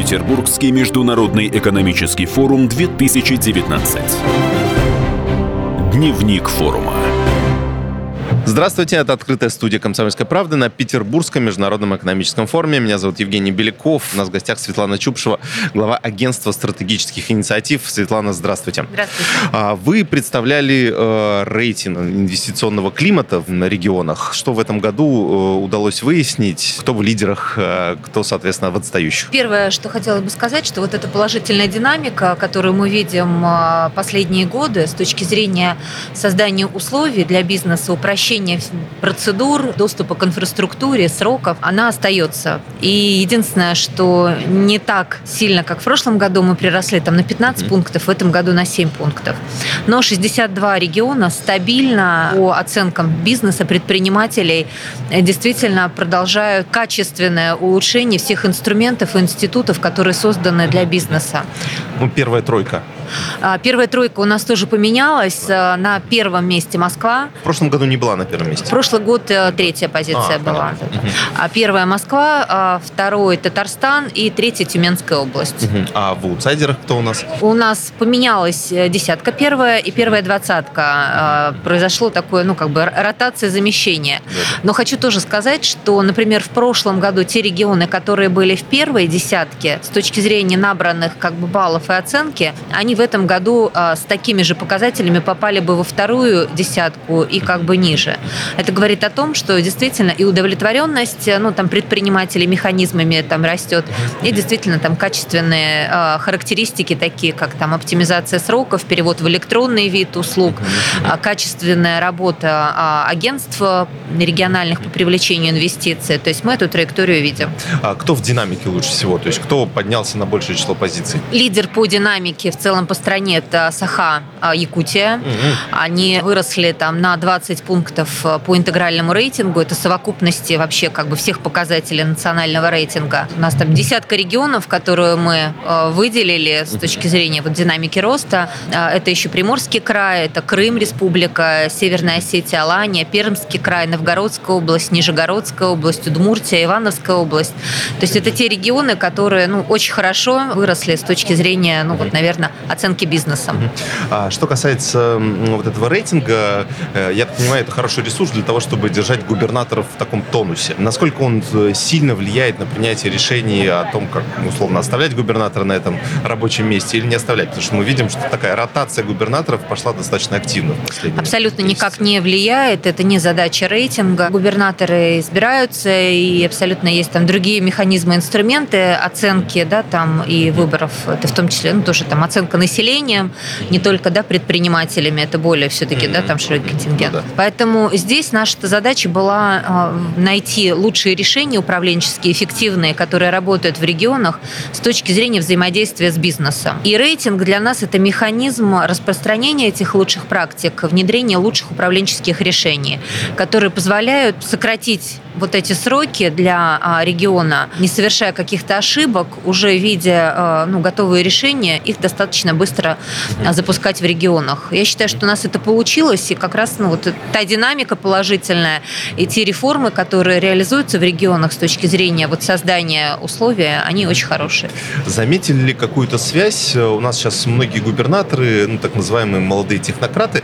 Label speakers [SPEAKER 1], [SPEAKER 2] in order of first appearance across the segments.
[SPEAKER 1] Петербургский международный экономический форум 2019. Дневник форума.
[SPEAKER 2] Здравствуйте, это открытая студия «Комсомольской правды» на Петербургском международном экономическом форуме. Меня зовут Евгений Беляков. У нас в гостях Светлана Чупшева, глава агентства стратегических инициатив. Светлана, здравствуйте.
[SPEAKER 3] Здравствуйте.
[SPEAKER 2] А, вы представляли э, рейтинг инвестиционного климата на регионах. Что в этом году э, удалось выяснить? Кто в лидерах, э, кто, соответственно, в отстающих?
[SPEAKER 3] Первое, что хотела бы сказать, что вот эта положительная динамика, которую мы видим последние годы с точки зрения создания условий для бизнеса, упрощения упрощение процедур, доступа к инфраструктуре, сроков, она остается. И единственное, что не так сильно, как в прошлом году, мы приросли там на 15 mm-hmm. пунктов, в этом году на 7 пунктов. Но 62 региона стабильно по оценкам бизнеса, предпринимателей действительно продолжают качественное улучшение всех инструментов и институтов, которые созданы для бизнеса.
[SPEAKER 2] Ну, первая тройка.
[SPEAKER 3] А, первая тройка у нас тоже поменялась. А, на первом месте Москва.
[SPEAKER 2] В прошлом году не была на первом месте.
[SPEAKER 3] Прошлый год э, третья позиция а, была. А первая Москва, второй Татарстан и третья Тюменская область.
[SPEAKER 2] Угу. А в аутсайдерах кто у нас?
[SPEAKER 3] У нас поменялась э, десятка первая и первая двадцатка. Произошло такое, ну, как бы ротация, замещение. Да. Но хочу тоже сказать, что, например, в прошлом году те регионы, которые были в первой десятке, с точки зрения набранных как бы баллов и оценки, они в этом году а, с такими же показателями попали бы во вторую десятку и как бы ниже. Это говорит о том, что действительно и удовлетворенность ну, там, предпринимателей механизмами там растет, и действительно там качественные а, характеристики, такие как там оптимизация сроков, перевод в электронный вид услуг, а, качественная работа агентств региональных по привлечению инвестиций. То есть мы эту траекторию видим.
[SPEAKER 2] А кто в динамике лучше всего? То есть кто поднялся на большее число позиций?
[SPEAKER 3] Лидер по динамике в целом по стране это Саха, а, Якутия. Угу. Они выросли там на 20 пунктов а, по интегральному рейтингу. Это совокупности вообще как бы всех показателей национального рейтинга. У нас там десятка регионов, которые мы а, выделили с точки зрения вот динамики роста. Это еще Приморский край, это Крым, Республика, Северная Осетия, Алания, Пермский край, Новгородская область, Нижегородская область, Удмуртия, Ивановская область. То есть это те регионы, которые ну, очень хорошо выросли с точки зрения, ну вот, наверное, оценки бизнеса.
[SPEAKER 2] А что касается вот этого рейтинга, э, я понимаю, это хороший ресурс для того, чтобы держать губернаторов в таком тонусе. Насколько он э, сильно влияет на принятие решений о том, как, условно, оставлять губернатора на этом рабочем месте или не оставлять? Потому что мы видим, что такая ротация губернаторов пошла достаточно активно в
[SPEAKER 3] последние Абсолютно месяцы. никак не влияет. Это не задача рейтинга. Губернаторы избираются, и абсолютно есть там другие механизмы, инструменты оценки, да, там и выборов. Это в том числе, ну, тоже там оценка населением, не только да, предпринимателями, это более все-таки да, там широкий контингент. Ну, да. Поэтому здесь наша задача была э, найти лучшие решения управленческие, эффективные, которые работают в регионах с точки зрения взаимодействия с бизнесом. И рейтинг для нас это механизм распространения этих лучших практик, внедрения лучших управленческих решений, которые позволяют сократить вот эти сроки для а, региона, не совершая каких-то ошибок, уже видя а, ну, готовые решения, их достаточно быстро а, запускать в регионах. Я считаю, что у нас это получилось, и как раз ну, вот та динамика положительная, и те реформы, которые реализуются в регионах с точки зрения вот создания условий, они очень хорошие.
[SPEAKER 2] Заметили ли какую-то связь? У нас сейчас многие губернаторы, ну, так называемые молодые технократы,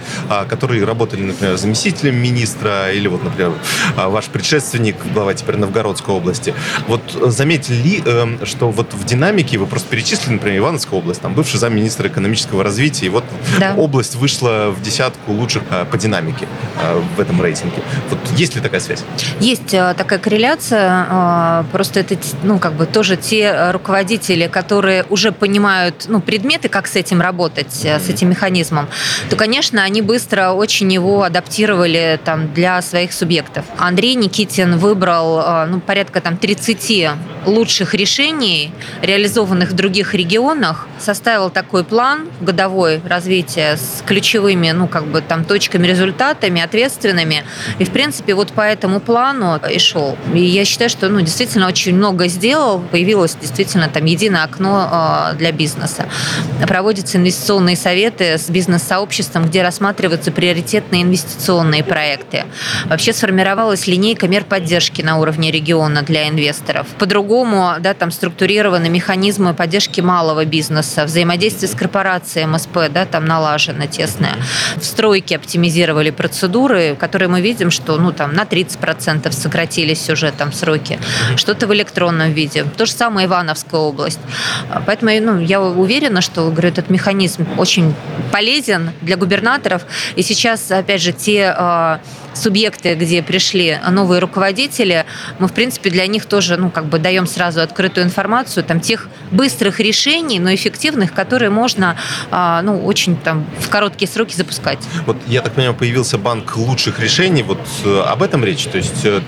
[SPEAKER 2] которые работали, например, заместителем министра, или вот, например, ваш предшественник родственник глава теперь Новгородской области. Вот заметили ли, э, что вот в динамике вы просто перечислили, например, Ивановская область, там бывший замминистра экономического развития, и вот да. область вышла в десятку лучших э, по динамике э, в этом рейтинге. Вот есть ли такая связь?
[SPEAKER 3] Есть э, такая корреляция, э, просто это, ну, как бы тоже те руководители, которые уже понимают, ну, предметы, как с этим работать, mm-hmm. с этим механизмом, то, конечно, они быстро очень его адаптировали там для своих субъектов. Андрей Никитин Путин выбрал а, ну, порядка там, 30 лучших решений, реализованных в других регионах, составил такой план годовой развития с ключевыми ну, как бы, там, точками, результатами, ответственными. И, в принципе, вот по этому плану и шел. И я считаю, что ну, действительно очень много сделал. Появилось действительно там единое окно э, для бизнеса. Проводятся инвестиционные советы с бизнес-сообществом, где рассматриваются приоритетные инвестиционные проекты. Вообще сформировалась линейка мер по поддержки на уровне региона для инвесторов. По-другому, да, там структурированы механизмы поддержки малого бизнеса, взаимодействие с корпорацией МСП, да, там налажено тесное. В стройке оптимизировали процедуры, которые мы видим, что, ну, там на 30% сократились уже там сроки. Что-то в электронном виде. То же самое Ивановская область. Поэтому, ну, я уверена, что, говорю, этот механизм очень полезен для губернаторов. И сейчас, опять же, те а, субъекты, где пришли новые руководители, мы, в принципе, для них тоже, ну, как бы даем сразу открытую информацию, там, тех быстрых решений, но эффективных, которые можно, а, ну, очень там в короткие сроки запускать.
[SPEAKER 2] Вот, я так понимаю, появился банк лучших решений, вот э, об этом речь? То есть, э,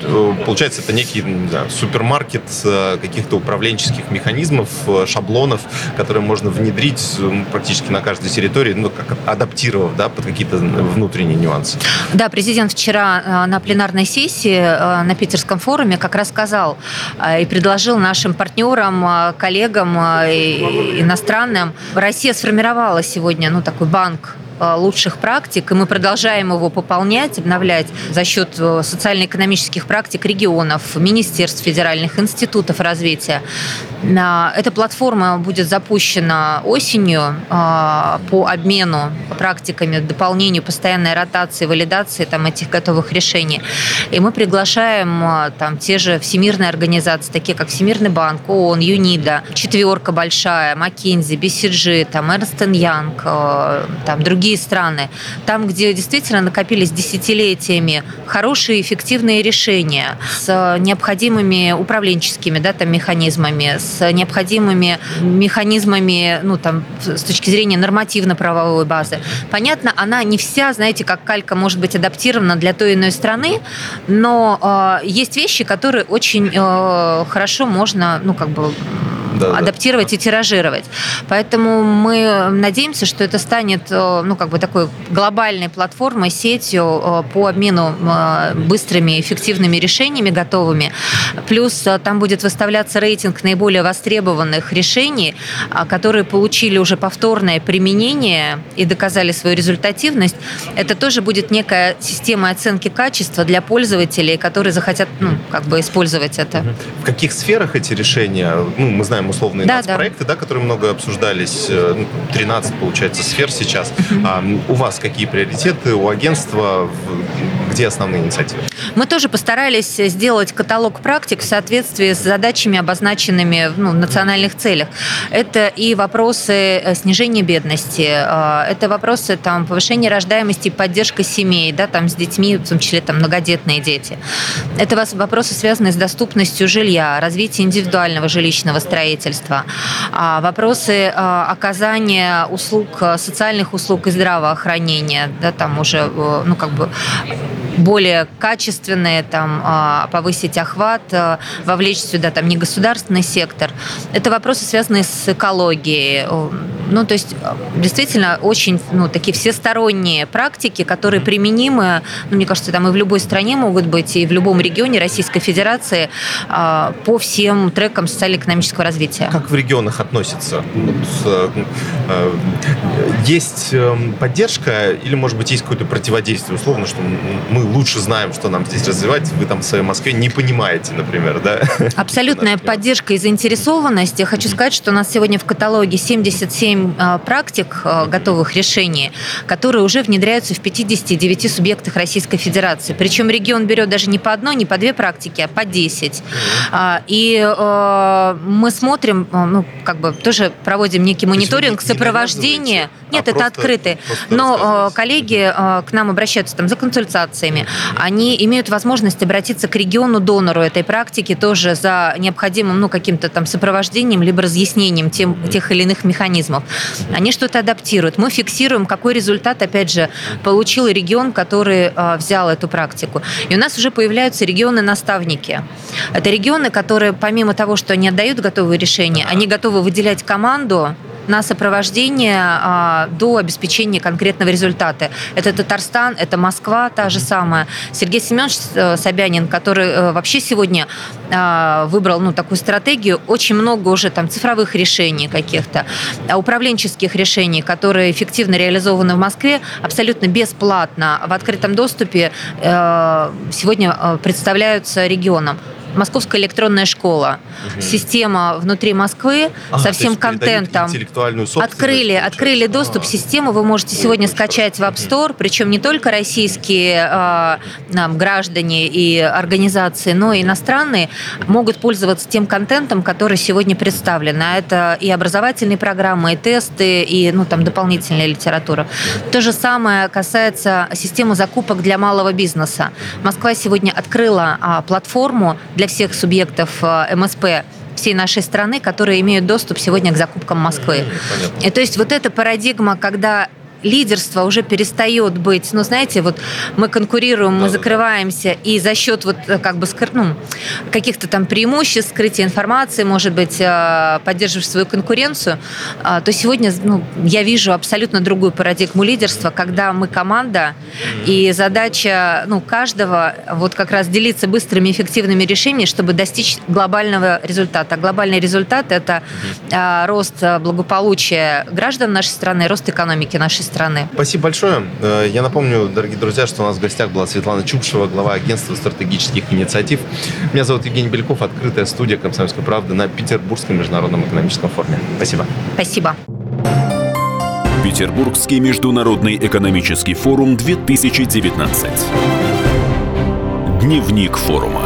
[SPEAKER 2] получается, это некий знаю, супермаркет э, каких-то управленческих механизмов, шаблонов, которые можно внедрить практически на каждой территории, ну, как адаптировав, да, под какие-то внутренние нюансы.
[SPEAKER 3] Да, президент вчера вчера э, на пленарной сессии э, на Питерском форуме как раз сказал э, и предложил нашим партнерам, коллегам иностранным. Россия сформировала сегодня ну, такой банк лучших практик, и мы продолжаем его пополнять, обновлять за счет социально-экономических практик регионов, министерств, федеральных институтов развития. Эта платформа будет запущена осенью а, по обмену практиками, дополнению, постоянной ротации, валидации там, этих готовых решений. И мы приглашаем а, там, те же всемирные организации, такие как Всемирный банк, ООН, ЮНИДА, четверка большая, Маккензи, BCG, там, Эрнст Янг, а, там, другие страны. Там, где действительно накопились десятилетиями хорошие, эффективные решения с необходимыми управленческими да, там, механизмами, с необходимыми механизмами, ну, там, с точки зрения нормативно-правовой базы. Понятно, она не вся, знаете, как калька может быть адаптирована для той иной страны, но э, есть вещи, которые очень э, хорошо можно, ну, как бы да, адаптировать да. и тиражировать. Поэтому мы надеемся, что это станет э, ну, как бы такой глобальной платформой, сетью э, по обмену э, быстрыми, эффективными решениями готовыми. Плюс там будет выставляться рейтинг наиболее востребованных решений, которые получили уже повторное применение и доказали свою результативность. Это тоже будет некая система оценки качества для пользователей, которые захотят ну, как бы использовать это.
[SPEAKER 2] В каких сферах эти решения? Ну, мы знаем условные да, проекты, да. да, которые много обсуждались, 13, ну, получается, сфер сейчас. А у вас какие приоритеты, у агентства, где основные инициативы?
[SPEAKER 3] Мы тоже постарались сделать каталог практик в соответствии с задачами, обозначенными ну, в национальных целях. Это и вопросы э, снижения бедности, э, это вопросы там, повышения рождаемости, поддержка семей, да, там, с детьми, в том числе там, многодетные дети. Это вопросы, связанные с доступностью жилья, развитие индивидуального жилищного строительства, а, вопросы э, оказания услуг, социальных услуг и здравоохранения, да, там уже, ну, как бы более качественные, там, а, повысить охват, а, вовлечь сюда там, не государственный сектор. Это вопросы, связанные с экологией. Ну, то есть, действительно, очень ну, такие всесторонние практики, которые применимы, ну, мне кажется, там и в любой стране могут быть, и в любом регионе Российской Федерации а, по всем трекам социально-экономического развития.
[SPEAKER 2] Как в регионах относятся? Вот, э, э, есть эм, поддержка или, может быть, есть какое-то противодействие, условно, что мы лучше знаем, что нам здесь развивать, вы там в своей Москве не понимаете, например, да?
[SPEAKER 3] Абсолютная поддержка и заинтересованность. Я хочу сказать, что у нас сегодня в каталоге 77 а, практик а, готовых решений, которые уже внедряются в 59 субъектах Российской Федерации. Причем регион берет даже не по одной, не по две практики, а по 10. А, и мы смотрим, ну, как бы тоже проводим некий мониторинг, сопровождение. Нет, а это открытый. Но коллеги к нам обращаются там за консультациями. Они имеют возможность обратиться к региону-донору этой практики тоже за необходимым ну, каким-то там сопровождением либо разъяснением тем, тех или иных механизмов. Они что-то адаптируют. Мы фиксируем, какой результат, опять же, получил регион, который э, взял эту практику. И у нас уже появляются регионы-наставники. Это регионы, которые помимо того, что они отдают готовые решения, они готовы выделять команду на сопровождение а, до обеспечения конкретного результата. Это Татарстан, это Москва та же самая. Сергей Семенович э, Собянин, который э, вообще сегодня а, выбрал ну, такую стратегию, очень много уже там цифровых решений каких-то, а, управленческих решений, которые эффективно реализованы в Москве, абсолютно бесплатно в открытом доступе э, сегодня представляются регионам. Московская электронная школа, угу. система внутри Москвы а, со всем контентом. Открыли, открыли доступ, а. систему вы можете сегодня скачать в App Store, причем не только российские э, граждане и организации, но и иностранные могут пользоваться тем контентом, который сегодня представлен. А это и образовательные программы, и тесты, и ну, там, дополнительная литература. То же самое касается системы закупок для малого бизнеса. Москва сегодня открыла а, платформу для всех субъектов э, МСП всей нашей страны, которые имеют доступ сегодня к закупкам Москвы. Понятно. И то есть вот эта парадигма, когда лидерство уже перестает быть, ну, знаете, вот мы конкурируем, мы закрываемся, и за счет вот э, как бы ну, каких-то там преимуществ, скрытия информации, может быть, э, поддерживаешь свою конкуренцию, а, то сегодня ну, я вижу абсолютно другую парадигму лидерства, когда мы команда, и задача ну, каждого вот как раз делиться быстрыми, эффективными решениями, чтобы достичь глобального результата. А глобальный результат – это рост благополучия граждан нашей страны, рост экономики нашей страны.
[SPEAKER 2] Спасибо большое. Э, я напомню, дорогие друзья, что у нас в гостях была Светлана Чупшева, глава агентства стратегических инициатив. Меня зовут Евгений Беляков, открытая студия «Комсомольской правды» на Петербургском международном экономическом форуме. Спасибо.
[SPEAKER 3] Спасибо.
[SPEAKER 1] Петербургский международный экономический форум 2019. Дневник форума.